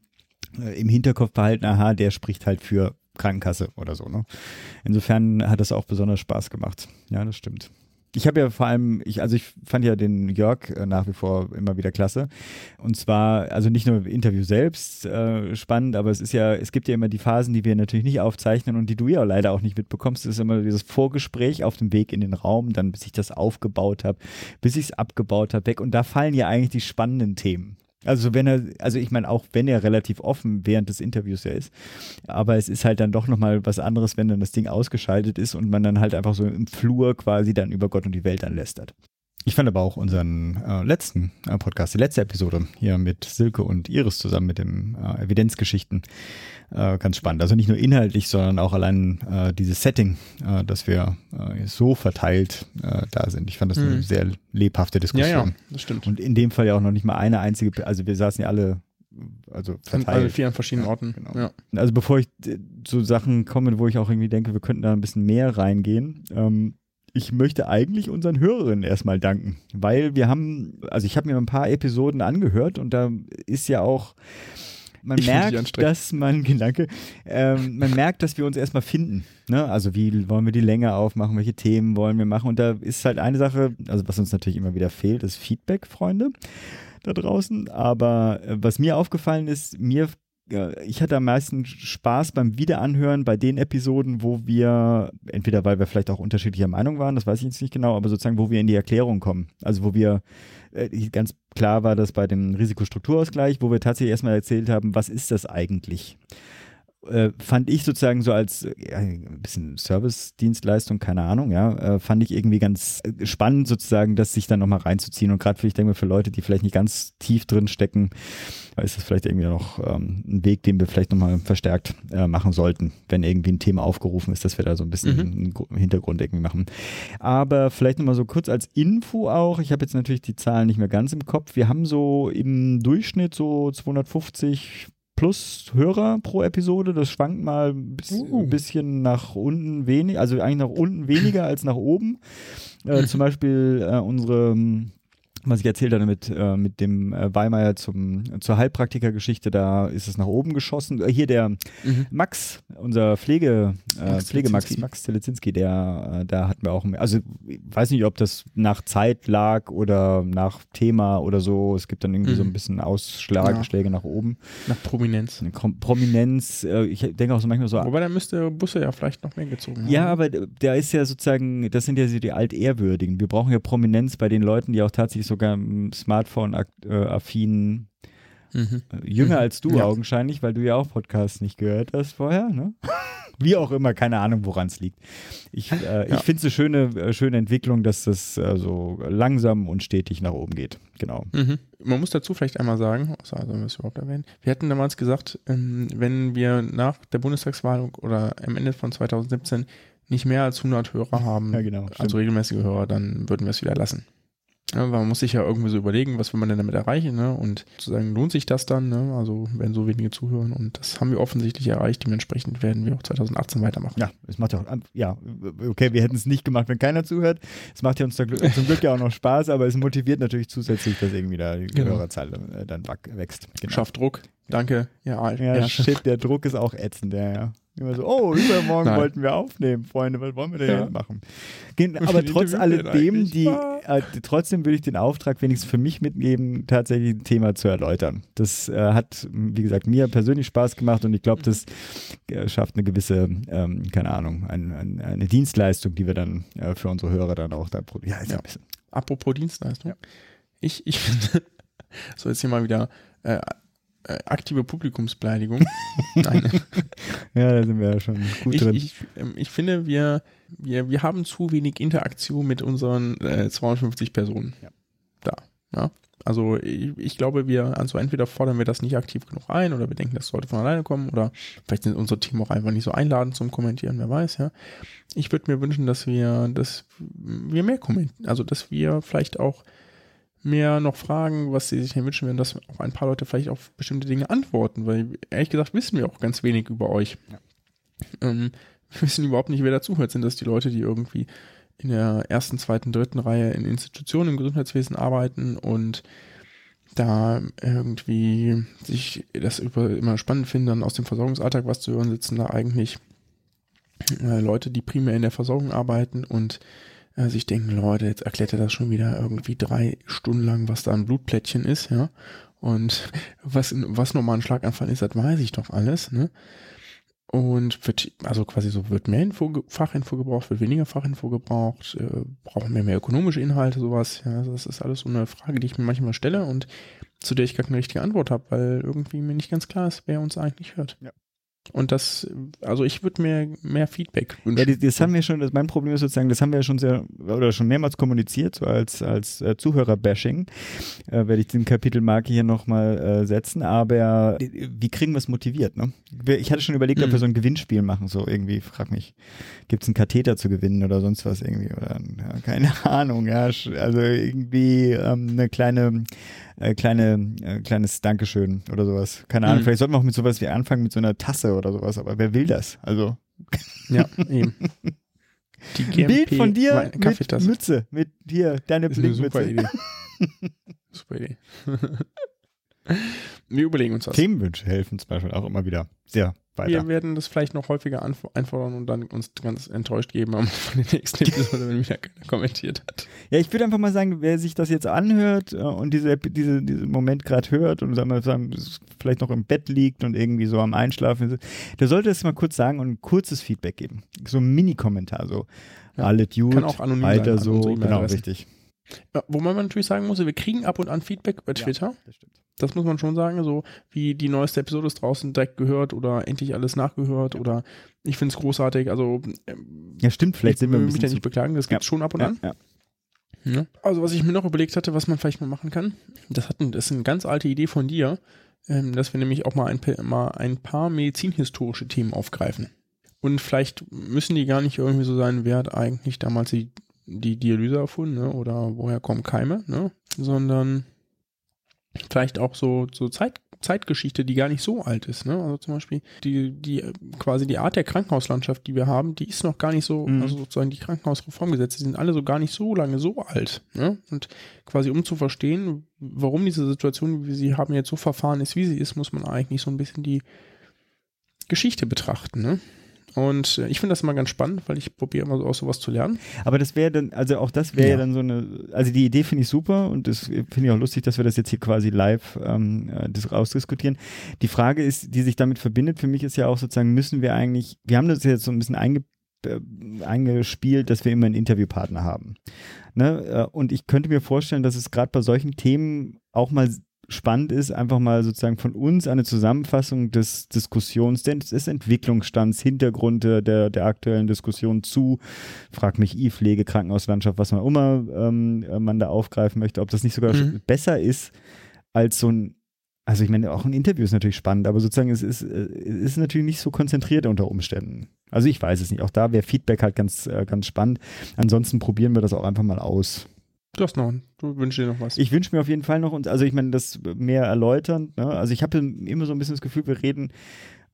äh, im Hinterkopf behalten, aha, der spricht halt für Krankenkasse oder so, ne? Insofern hat das auch besonders Spaß gemacht. Ja, das stimmt. Ich habe ja vor allem, ich, also ich fand ja den Jörg äh, nach wie vor immer wieder klasse. Und zwar, also nicht nur Interview selbst äh, spannend, aber es ist ja, es gibt ja immer die Phasen, die wir natürlich nicht aufzeichnen und die du ja leider auch nicht mitbekommst. Das ist immer dieses Vorgespräch auf dem Weg in den Raum, dann bis ich das aufgebaut habe, bis ich es abgebaut habe, weg. Und da fallen ja eigentlich die spannenden Themen. Also wenn er, also ich meine auch, wenn er relativ offen während des Interviews ja ist, aber es ist halt dann doch nochmal was anderes, wenn dann das Ding ausgeschaltet ist und man dann halt einfach so im Flur quasi dann über Gott und die Welt anlästert. Ich fand aber auch unseren äh, letzten äh, Podcast, die letzte Episode hier mit Silke und Iris zusammen mit dem äh, Evidenzgeschichten äh, ganz spannend. Also nicht nur inhaltlich, sondern auch allein äh, dieses Setting, äh, dass wir so verteilt da sind. Ich fand das eine Mhm. sehr lebhafte Ja, Diskussion. ja, das stimmt. Und in dem Fall ja auch noch nicht mal eine einzige, also wir saßen ja alle, also verteilt. alle vier an verschiedenen Ja, Orten. genau. Ja. Also bevor ich zu Sachen komme, wo ich auch irgendwie denke, wir könnten da ein bisschen mehr reingehen. Ähm, ich möchte eigentlich unseren Hörerinnen erstmal danken, weil wir haben, also ich habe mir ein paar Episoden angehört und da ist ja auch, man Ich merkt, dass man, danke, ähm, man merkt, dass wir uns erstmal finden. Ne? Also wie wollen wir die Länge aufmachen, welche Themen wollen wir machen und da ist halt eine Sache, also was uns natürlich immer wieder fehlt, ist Feedback, Freunde da draußen. Aber äh, was mir aufgefallen ist, mir ich hatte am meisten Spaß beim Wiederanhören bei den Episoden, wo wir, entweder weil wir vielleicht auch unterschiedlicher Meinung waren, das weiß ich jetzt nicht genau, aber sozusagen, wo wir in die Erklärung kommen. Also wo wir, äh, ganz klar war das bei dem Risikostrukturausgleich, wo wir tatsächlich erstmal erzählt haben, was ist das eigentlich? Äh, fand ich sozusagen so als äh, ein bisschen Service-Dienstleistung, keine Ahnung, ja, äh, fand ich irgendwie ganz äh, spannend sozusagen, das sich dann nochmal reinzuziehen und gerade für, ich denke mal, für Leute, die vielleicht nicht ganz tief drin stecken, ist das vielleicht irgendwie noch ähm, ein Weg, den wir vielleicht nochmal verstärkt äh, machen sollten, wenn irgendwie ein Thema aufgerufen ist, dass wir da so ein bisschen Mhm. Hintergrund irgendwie machen. Aber vielleicht nochmal so kurz als Info auch, ich habe jetzt natürlich die Zahlen nicht mehr ganz im Kopf, wir haben so im Durchschnitt so 250 plus Hörer pro Episode. Das schwankt mal ein bis, Uh. bisschen nach unten wenig, also eigentlich nach unten weniger als nach oben. Äh, zum Beispiel äh, unsere, ähm, was ich erzählt hatte mit, äh, mit dem äh, Weimar zum, zur Heilpraktikergeschichte, da ist es nach oben geschossen. Äh, hier der Max, unser Pflege, äh, Max Pflegemax, Telezinski. Max Telezinski, der, äh, da hatten wir auch, mehr- also ich weiß nicht, ob das nach Zeit lag oder nach Thema oder so. Es gibt dann irgendwie so Mhm. ein bisschen Ausschläge Ja. Nach oben. Nach Prominenz. Kom- Prominenz, äh, ich denke auch so manchmal so, Wobei, da müsste Busse ja vielleicht noch mehr gezogen haben. ja, aber da ist ja sozusagen, das sind ja so die Altehrwürdigen. Wir brauchen ja Prominenz bei den Leuten, die auch tatsächlich sogar im Smartphone-affin, Mhm. äh, jünger Mhm. als du Ja. augenscheinlich, weil du ja auch Podcasts nicht gehört hast vorher, ne? Wie auch immer, keine Ahnung, woran es liegt. Ich, äh, Ja. ich finde es eine schöne, äh, schöne Entwicklung, dass das äh, so langsam und stetig nach oben geht. Genau. Mhm. Man muss dazu vielleicht einmal sagen, also sollen wir überhaupt erwähnen, wir hatten damals gesagt, ähm, wenn wir nach der Bundestagswahl oder am Ende von 2017 nicht mehr als 100 Hörer haben, Ja, genau. also regelmäßige Hörer, dann würden wir es wieder lassen. Ja, man muss sich ja irgendwie so überlegen, was will man denn damit erreichen, ne? Und zu sagen, lohnt sich das dann, ne? Also wenn so wenige zuhören und das haben wir offensichtlich erreicht, dementsprechend werden wir auch 2018 weitermachen. Ja, es macht ja auch, ja, okay, wir hätten es nicht gemacht, wenn keiner zuhört. Es macht ja uns zum Glück, ja auch noch Spaß, aber es motiviert natürlich zusätzlich, dass irgendwie da die Genau. Hörerzahl äh, dann wack- wächst. Genau. Schafft Druck. Danke. Ja, Ja, ja. shit, der Druck ist auch ätzend, ja, ja. Immer so, oh, übermorgen Nein. wollten wir aufnehmen, Freunde, was wollen wir denn Ja. jetzt machen? Aber trotz alledem, die, äh, trotzdem würde ich den Auftrag wenigstens für mich mitgeben, tatsächlich ein Thema zu erläutern. Das äh, hat, wie gesagt, mir persönlich Spaß gemacht und ich glaube, das äh, schafft eine gewisse, ähm, keine Ahnung, ein, ein, eine Dienstleistung, die wir dann äh, für unsere Hörer dann auch da produzieren. Ja, ist Ja. Apropos Dienstleistung. Ich, ich finde, so jetzt hier mal wieder äh, aktive Publikumsbeleidigung. Nein, Ja, da sind wir ja schon gut ich, drin. ich, ähm, ich finde, wir, wir, wir haben zu wenig Interaktion mit unseren äh, 250 Personen Ja. da. Ja? Also ich, ich glaube, wir, also entweder fordern wir das nicht aktiv genug ein oder wir denken, das sollte von alleine kommen oder vielleicht sind unsere Team auch einfach nicht so einladend zum Kommentieren, wer weiß, ja. Ich würde mir wünschen, dass wir, dass wir mehr kommentieren, also dass wir vielleicht auch mehr noch fragen, was sie sich denn wünschen würden, dass auch ein paar Leute vielleicht auf bestimmte Dinge antworten, weil ehrlich gesagt wissen wir auch ganz wenig über euch. Ähm, wir wissen überhaupt nicht, wer dazuhört. Sind das die Leute, die irgendwie in der ersten, zweiten, dritten Reihe in Institutionen im Gesundheitswesen arbeiten und da irgendwie sich das über, immer spannend finden, dann aus dem Versorgungsalltag was zu hören, sitzen da eigentlich äh, Leute, die primär in der Versorgung arbeiten und äh, sich denken, Leute, jetzt erklärt er das schon wieder irgendwie drei Stunden lang, was da ein Blutplättchen ist, ja. Und was, was nochmal ein Schlaganfall ist, das weiß ich doch alles, ne? Und wird, also quasi so, wird mehr Info, Fachinfo gebraucht, wird weniger Fachinfo gebraucht, äh, brauchen wir mehr ökonomische Inhalte, sowas. Ja, also das ist alles so eine Frage, die ich mir manchmal stelle und zu der ich gar keine richtige Antwort habe, weil irgendwie mir nicht ganz klar ist, wer uns eigentlich hört. Ja. Und das, also ich würde mir mehr Feedback wünschen. Ja, das, das haben wir schon, das, mein Problem ist sozusagen, das haben wir ja schon sehr, oder schon mehrmals kommuniziert, so als, als äh, Zuhörer-Bashing, äh, werde ich den Kapitelmarke hier nochmal äh, setzen, aber äh, wie kriegen wir es motiviert, ne? Ich hatte schon überlegt, ob wir Mhm. so ein Gewinnspiel machen, so irgendwie, frag mich, gibt es einen Katheter zu gewinnen oder sonst was irgendwie, oder, ja, keine Ahnung, ja, also irgendwie ähm, eine kleine, äh, kleine, äh, kleines Dankeschön oder sowas, keine Ahnung, Mhm. vielleicht sollten wir auch mit sowas wie anfangen, mit so einer Tasse oder sowas, aber wer will das? Also, Ja, eben. Die GMP Bild von dir mit. Mütze, mit hier, deine ist eine super Blinkmütze. Idee. super Idee. Wir überlegen uns das. Themenwünsche helfen zum Beispiel auch immer wieder sehr weiter. Wir werden das vielleicht noch häufiger einfordern und dann uns ganz enttäuscht geben am- von der nächsten Episode, wenn wieder keiner kommentiert hat. Ja, ich würde einfach mal sagen, wer sich das jetzt anhört äh, und diese, diese, diesen Moment gerade hört und sagen wir sagen, vielleicht noch im Bett liegt und irgendwie so am Einschlafen ist, der sollte es mal kurz sagen und ein kurzes Feedback geben. So ein Mini-Kommentar, so. Ja, Alle gut, kann auch anonym sein weiter an so, genau, richtig. Ja, wobei man natürlich sagen muss, wir kriegen ab und an Feedback bei Twitter. Das stimmt. Das muss man schon sagen, so wie die neueste Episode ist draußen direkt gehört oder endlich alles nachgehört oder ich finde es großartig. Also ähm, Ja, stimmt, vielleicht ich sind wir ein mich da bisschen nicht beklagen, das gibt es schon ab und ja, an. ja. Ja. Also was ich mir noch überlegt hatte, was man vielleicht mal machen kann, das, hat das ist eine ganz alte Idee von dir, ähm, dass wir nämlich auch mal ein, mal ein paar medizinhistorische Themen aufgreifen. Und vielleicht müssen die gar nicht irgendwie so sein, wer hat eigentlich damals die, die Dialyse erfunden ne? oder woher kommen Keime, ne? sondern vielleicht auch so, so Zeit, Zeitgeschichte, die gar nicht so alt ist. Ne? Also zum Beispiel die, die quasi die Art der Krankenhauslandschaft, die wir haben, die ist noch gar nicht so, Mhm. also sozusagen die Krankenhausreformgesetze, die sind alle so gar nicht so lange so alt. Ne? Und quasi um zu verstehen, warum diese Situation, wie wir sie haben, jetzt so verfahren ist, wie sie ist, muss man eigentlich so ein bisschen die Geschichte betrachten. Ne? Und äh, ich finde das immer ganz spannend, weil ich probiere immer so aus sowas zu lernen. Aber das wäre dann, also auch das wäre ja. Ja. dann so eine, also die Idee finde ich super und das finde ich auch lustig, dass wir das jetzt hier quasi live ähm, äh, das rausdiskutieren. Die Frage ist, die sich damit verbindet, für mich ist ja auch sozusagen, müssen wir eigentlich, wir haben das jetzt so ein bisschen einge, äh, eingespielt, dass wir immer einen Interviewpartner haben. Ne? Und ich könnte mir vorstellen, dass es gerade bei solchen Themen auch mal spannend ist, einfach mal sozusagen von uns eine Zusammenfassung des Diskussions, des, Entwicklungsstands, Hintergrund der, der, aktuellen Diskussion zu, frag mich I, Pflege, Krankenhauslandschaft, was man immer ähm, man da aufgreifen möchte, ob das nicht sogar Mhm. besser ist als so ein also ich meine, auch ein Interview ist natürlich spannend, aber sozusagen es ist, äh, es ist natürlich nicht so konzentriert unter Umständen. Also ich weiß es nicht. Auch da wäre Feedback halt ganz, äh, ganz spannend. Ansonsten probieren wir das auch einfach mal aus. Du hast noch, du wünschst dir noch was. Ich wünsche mir auf jeden Fall noch, uns- also ich meine, das mehr erläutern. Ne? Also ich habe immer so ein bisschen das Gefühl, wir reden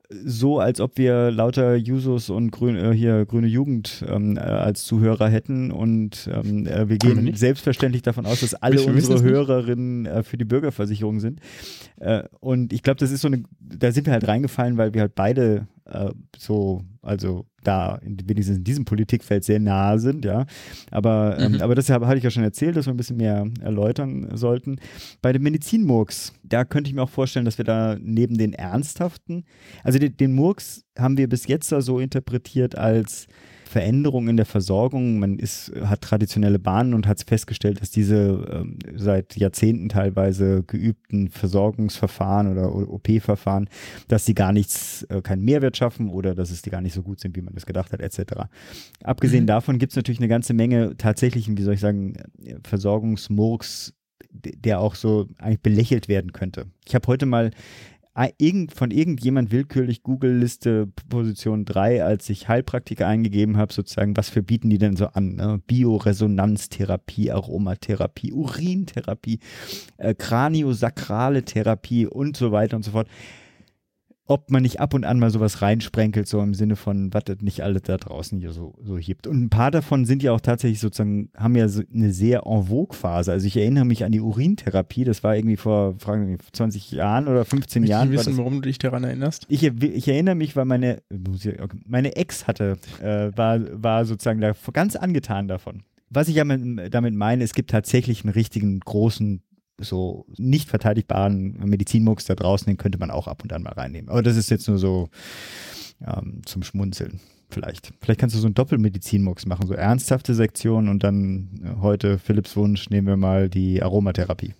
so, als ob wir lauter Jusos und grün, äh, hier grüne Jugend ähm, äh, als Zuhörer hätten und ähm, äh, wir wir gehen nicht? selbstverständlich davon aus, dass alle Wir unsere. Hörerinnen äh, für die Bürgerversicherung sind. Äh, und ich glaube, das ist so eine, da sind wir halt reingefallen, weil wir halt beide so, also da wenigstens in diesem Politikfeld sehr nahe sind, ja. Aber, ähm, Mhm. aber das habe hatte ich ja schon erzählt, dass wir ein bisschen mehr erläutern sollten. Bei dem Medizinmurks, da könnte ich mir auch vorstellen, dass wir da neben den ernsthaften, also den, den Murks haben wir bis jetzt da so interpretiert als Veränderung in der Versorgung. Man ist, hat traditionelle Bahnen und hat festgestellt, dass diese ähm, seit Jahrzehnten teilweise geübten Versorgungsverfahren oder OP-Verfahren, dass sie gar nichts, äh, keinen Mehrwert schaffen oder dass es die gar nicht so gut sind, wie man das gedacht hat, etc. Abgesehen Mhm. davon gibt es natürlich eine ganze Menge tatsächlichen, wie soll ich sagen, Versorgungsmurks, d- der auch so eigentlich belächelt werden könnte. Ich habe heute mal von irgendjemand willkürlich Google-Liste Position 3, als ich Heilpraktiker eingegeben habe, sozusagen, was für bieten die denn so an? Ne? Bioresonanztherapie, Aromatherapie, Urintherapie, äh, Kraniosakrale Therapie und so weiter und so fort. Ob man nicht ab und an mal sowas reinsprenkelt, so im Sinne von, was das nicht alles da draußen hier so, so hebt. Und ein paar davon sind ja auch tatsächlich sozusagen, haben ja so eine sehr en vogue Phase. Also ich erinnere mich an die Urintherapie, das war irgendwie vor fragen Sie mich, 20 Jahren oder 15 Möchte Jahren. ich war wissen, warum du dich daran erinnerst? ich, ich erinnere mich, weil meine, meine Ex hatte, äh, war, war sozusagen da ganz angetan davon. Was ich damit meine, es gibt tatsächlich einen richtigen großen, so nicht verteidigbaren Medizinmux da draußen, den könnte man auch ab und an mal reinnehmen. Aber das ist jetzt nur so ähm, zum Schmunzeln. Vielleicht. Vielleicht kannst du so einen Doppelmedizinmux machen, so ernsthafte Sektionen und dann äh, heute Philipps Wunsch nehmen wir mal die Aromatherapie.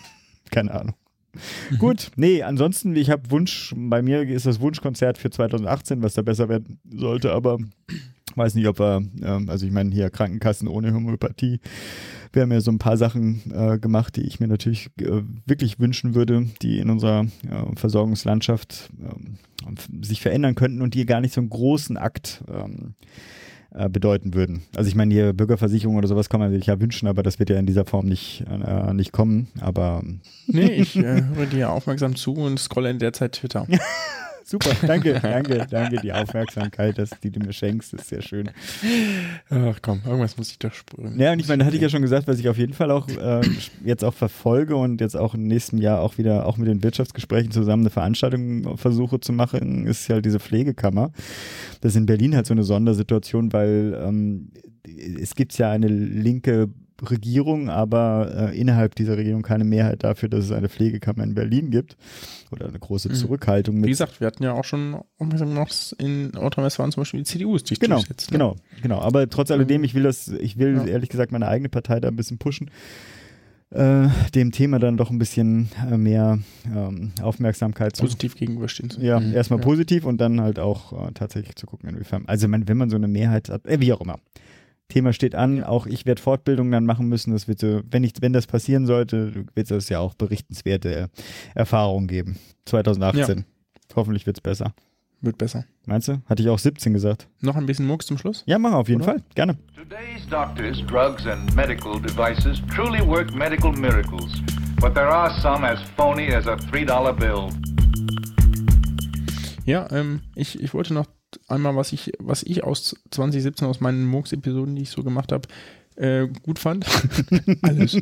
Keine Ahnung. Gut, nee, ansonsten, ich habe Wunsch, bei mir ist das Wunschkonzert für 2018, was da besser werden sollte, aber weiß nicht, ob wir, ähm, also ich meine hier Krankenkassen ohne Homöopathie, wir haben ja so ein paar Sachen äh, gemacht, die ich mir natürlich äh, wirklich wünschen würde, die in unserer äh, Versorgungslandschaft ähm, sich verändern könnten und die gar nicht so einen großen Akt ähm, äh, bedeuten würden. Also ich meine, hier Bürgerversicherung oder sowas kann man sich ja wünschen, aber das wird ja in dieser Form nicht, äh, nicht kommen. Aber Nee, ich äh, höre dir aufmerksam zu und scrolle in der Zeit Twitter. super. Danke, danke, danke. Die Aufmerksamkeit, dass, die du mir schenkst, ist sehr schön. Ach komm, irgendwas muss ich doch spüren. Ja, und ich meine, hatte ich ja schon gesagt, was ich auf jeden Fall auch äh, jetzt auch verfolge und jetzt auch im nächsten Jahr auch wieder auch mit den Wirtschaftsgesprächen zusammen eine Veranstaltung versuche zu machen, ist ja halt diese Pflegekammer. Das ist in Berlin halt so eine Sondersituation, weil ähm, es gibt ja eine linke Regierung, aber äh, innerhalb dieser Regierung keine Mehrheit dafür, dass es eine Pflegekammer in Berlin gibt oder eine große Mhm. Zurückhaltung. Mit Wie gesagt, wir hatten ja auch schon noch in Nordrhein-Westfalen zum Beispiel die CDU ist, Genau, durchsetzt, ne? genau, genau. Aber trotz alledem, Ähm, ich will das, ich will ja. ehrlich gesagt meine eigene Partei da ein bisschen pushen, äh, dem Thema dann doch ein bisschen äh, mehr ähm, Aufmerksamkeit zu. Positiv gegenüberstehen. zu- Ja, Mhm. erstmal Ja. positiv und dann halt auch äh, tatsächlich zu gucken, inwiefern. Also wenn man so eine Mehrheit hat, äh, wie auch immer. Thema steht an, auch ich werde Fortbildungen dann machen müssen. Das wird so, wenn ich, wenn das passieren sollte, wird es ja auch berichtenswerte Erfahrungen geben. 2018. Hoffentlich wird's besser. Wird besser. Meinst du? Hatte ich auch 17 gesagt. Noch ein bisschen Mucks zum Schluss? Ja, mach auf jeden Oder? Fall. Gerne. Today's doctors, drugs, and medical devices truly work medical miracles, but there are some as phony as a $3 bill. Ja, ähm, ich, ich wollte noch einmal, was ich, was ich aus 2017 aus meinen Murks-Episoden, die ich so gemacht habe, äh, gut fand. Alles.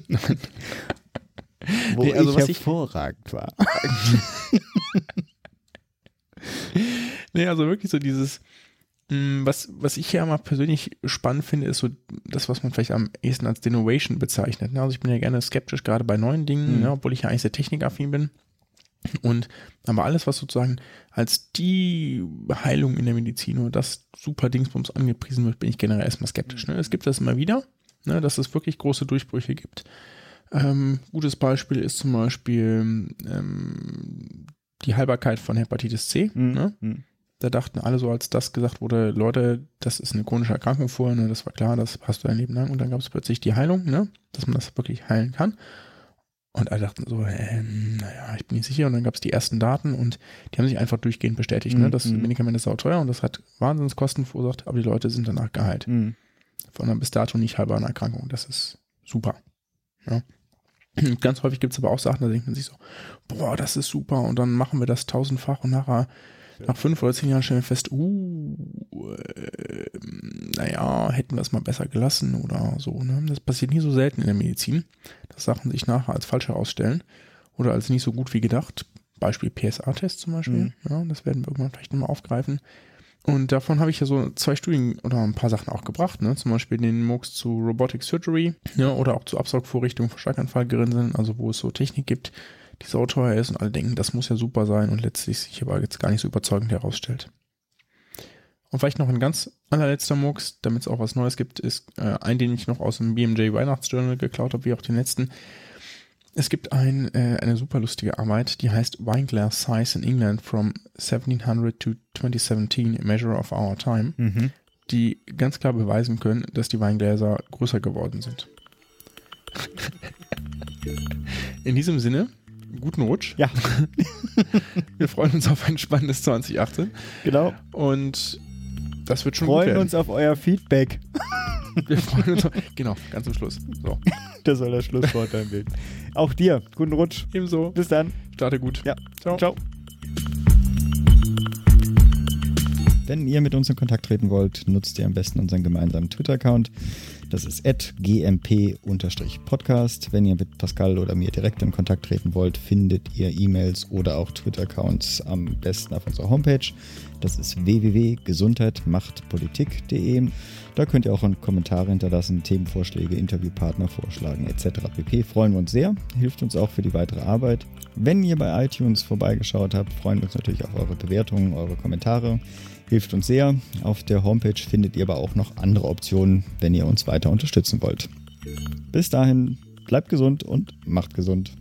Wo Nee, also ich was ich- hervorragend war. Nee, also wirklich so dieses, mh, was, was ich ja mal persönlich spannend finde, ist so das, was man vielleicht am ehesten als Denovation bezeichnet. ne? Also ich bin ja gerne skeptisch, gerade bei neuen Dingen, Mhm. ne, obwohl ich ja eigentlich sehr technikaffin bin. Und aber alles, was sozusagen als die Heilung in der Medizin oder das super Dingsbums angepriesen wird, bin ich generell erstmal skeptisch. Ne? Es gibt das immer wieder, ne, dass es wirklich große Durchbrüche gibt. Ähm, gutes Beispiel ist zum Beispiel ähm, die Heilbarkeit von Hepatitis C. Ne? Mhm. Da dachten alle so, als das gesagt wurde, Leute, das ist eine chronische Erkrankung vorher, ne, das war klar, das hast du dein Leben lang. Und dann gab es plötzlich die Heilung, ne, dass man das wirklich heilen kann. Und alle dachten so, ähm, naja, ich bin nicht sicher. Und dann gab es die ersten Daten und die haben sich einfach durchgehend bestätigt. Ne? Das Mhm. Medikament ist auch teuer und das hat Wahnsinnskosten verursacht, aber die Leute sind danach geheilt. Mhm. Von einer bis dato nicht heilbaren Erkrankung. Das ist super. Ja. Ganz häufig gibt es aber auch Sachen, da denkt man sich so, boah, das ist super und dann machen wir das tausendfach und nachher nach fünf oder zehn Jahren stellen wir fest, uh, äh, naja, hätten wir es mal besser gelassen oder so. Ne? Das passiert nie so selten in der Medizin, dass Sachen sich nachher als falsch herausstellen oder als nicht so gut wie gedacht. Beispiel PSA-Test zum Beispiel. Mhm. Ja, das werden wir irgendwann vielleicht nochmal aufgreifen. Und davon habe ich ja so zwei Studien oder ein paar Sachen auch gebracht, ne? Zum Beispiel den MOOCs zu Robotic Surgery ja, oder auch zu Absaugvorrichtungen für Schlaganfallgerinnseln, also wo es so Technik gibt, die so teuer ist und alle denken, das muss ja super sein und letztlich sich aber jetzt gar nicht so überzeugend herausstellt. Und vielleicht noch ein ganz allerletzter MOOCs, damit es auch was Neues gibt, ist äh, ein, den ich noch aus dem BMJ Weihnachtsjournal geklaut habe, wie auch den letzten. Es gibt ein, äh, eine super lustige Arbeit, die heißt Wineglass Size in England from 1700 to 2017, a Measure of Our Time, Mhm. die ganz klar beweisen können, dass die Weingläser größer geworden sind. In diesem Sinne, guten Rutsch. Ja, Wir freuen uns auf ein spannendes 2018 genau. und das wird schon gut Freuen werden. uns auf euer Feedback. Wir freuen uns auf, genau, ganz zum Schluss. So, Das soll das Schlusswort sein Bild. Auch dir, guten Rutsch. ebenso. Bis dann. Starte gut. Ja, Ciao. Ciao. Wenn ihr mit uns in Kontakt treten wollt, nutzt ihr am besten unseren gemeinsamen Twitter-Account. Das ist gmp-podcast. Wenn ihr mit Pascal oder mir direkt in Kontakt treten wollt, findet ihr E-Mails oder auch Twitter-Accounts am besten auf unserer Homepage. Das ist www.gesundheitmachtpolitik.de. Da könnt ihr auch Kommentare hinterlassen, Themenvorschläge, Interviewpartner vorschlagen etc. pp. Freuen wir uns sehr, hilft uns auch für die weitere Arbeit. Wenn ihr bei iTunes vorbeigeschaut habt, freuen wir uns natürlich auf eure Bewertungen, eure Kommentare. Hilft uns sehr. Auf der Homepage findet ihr aber auch noch andere Optionen, wenn ihr uns weiter unterstützen wollt. Bis dahin, bleibt gesund und macht gesund.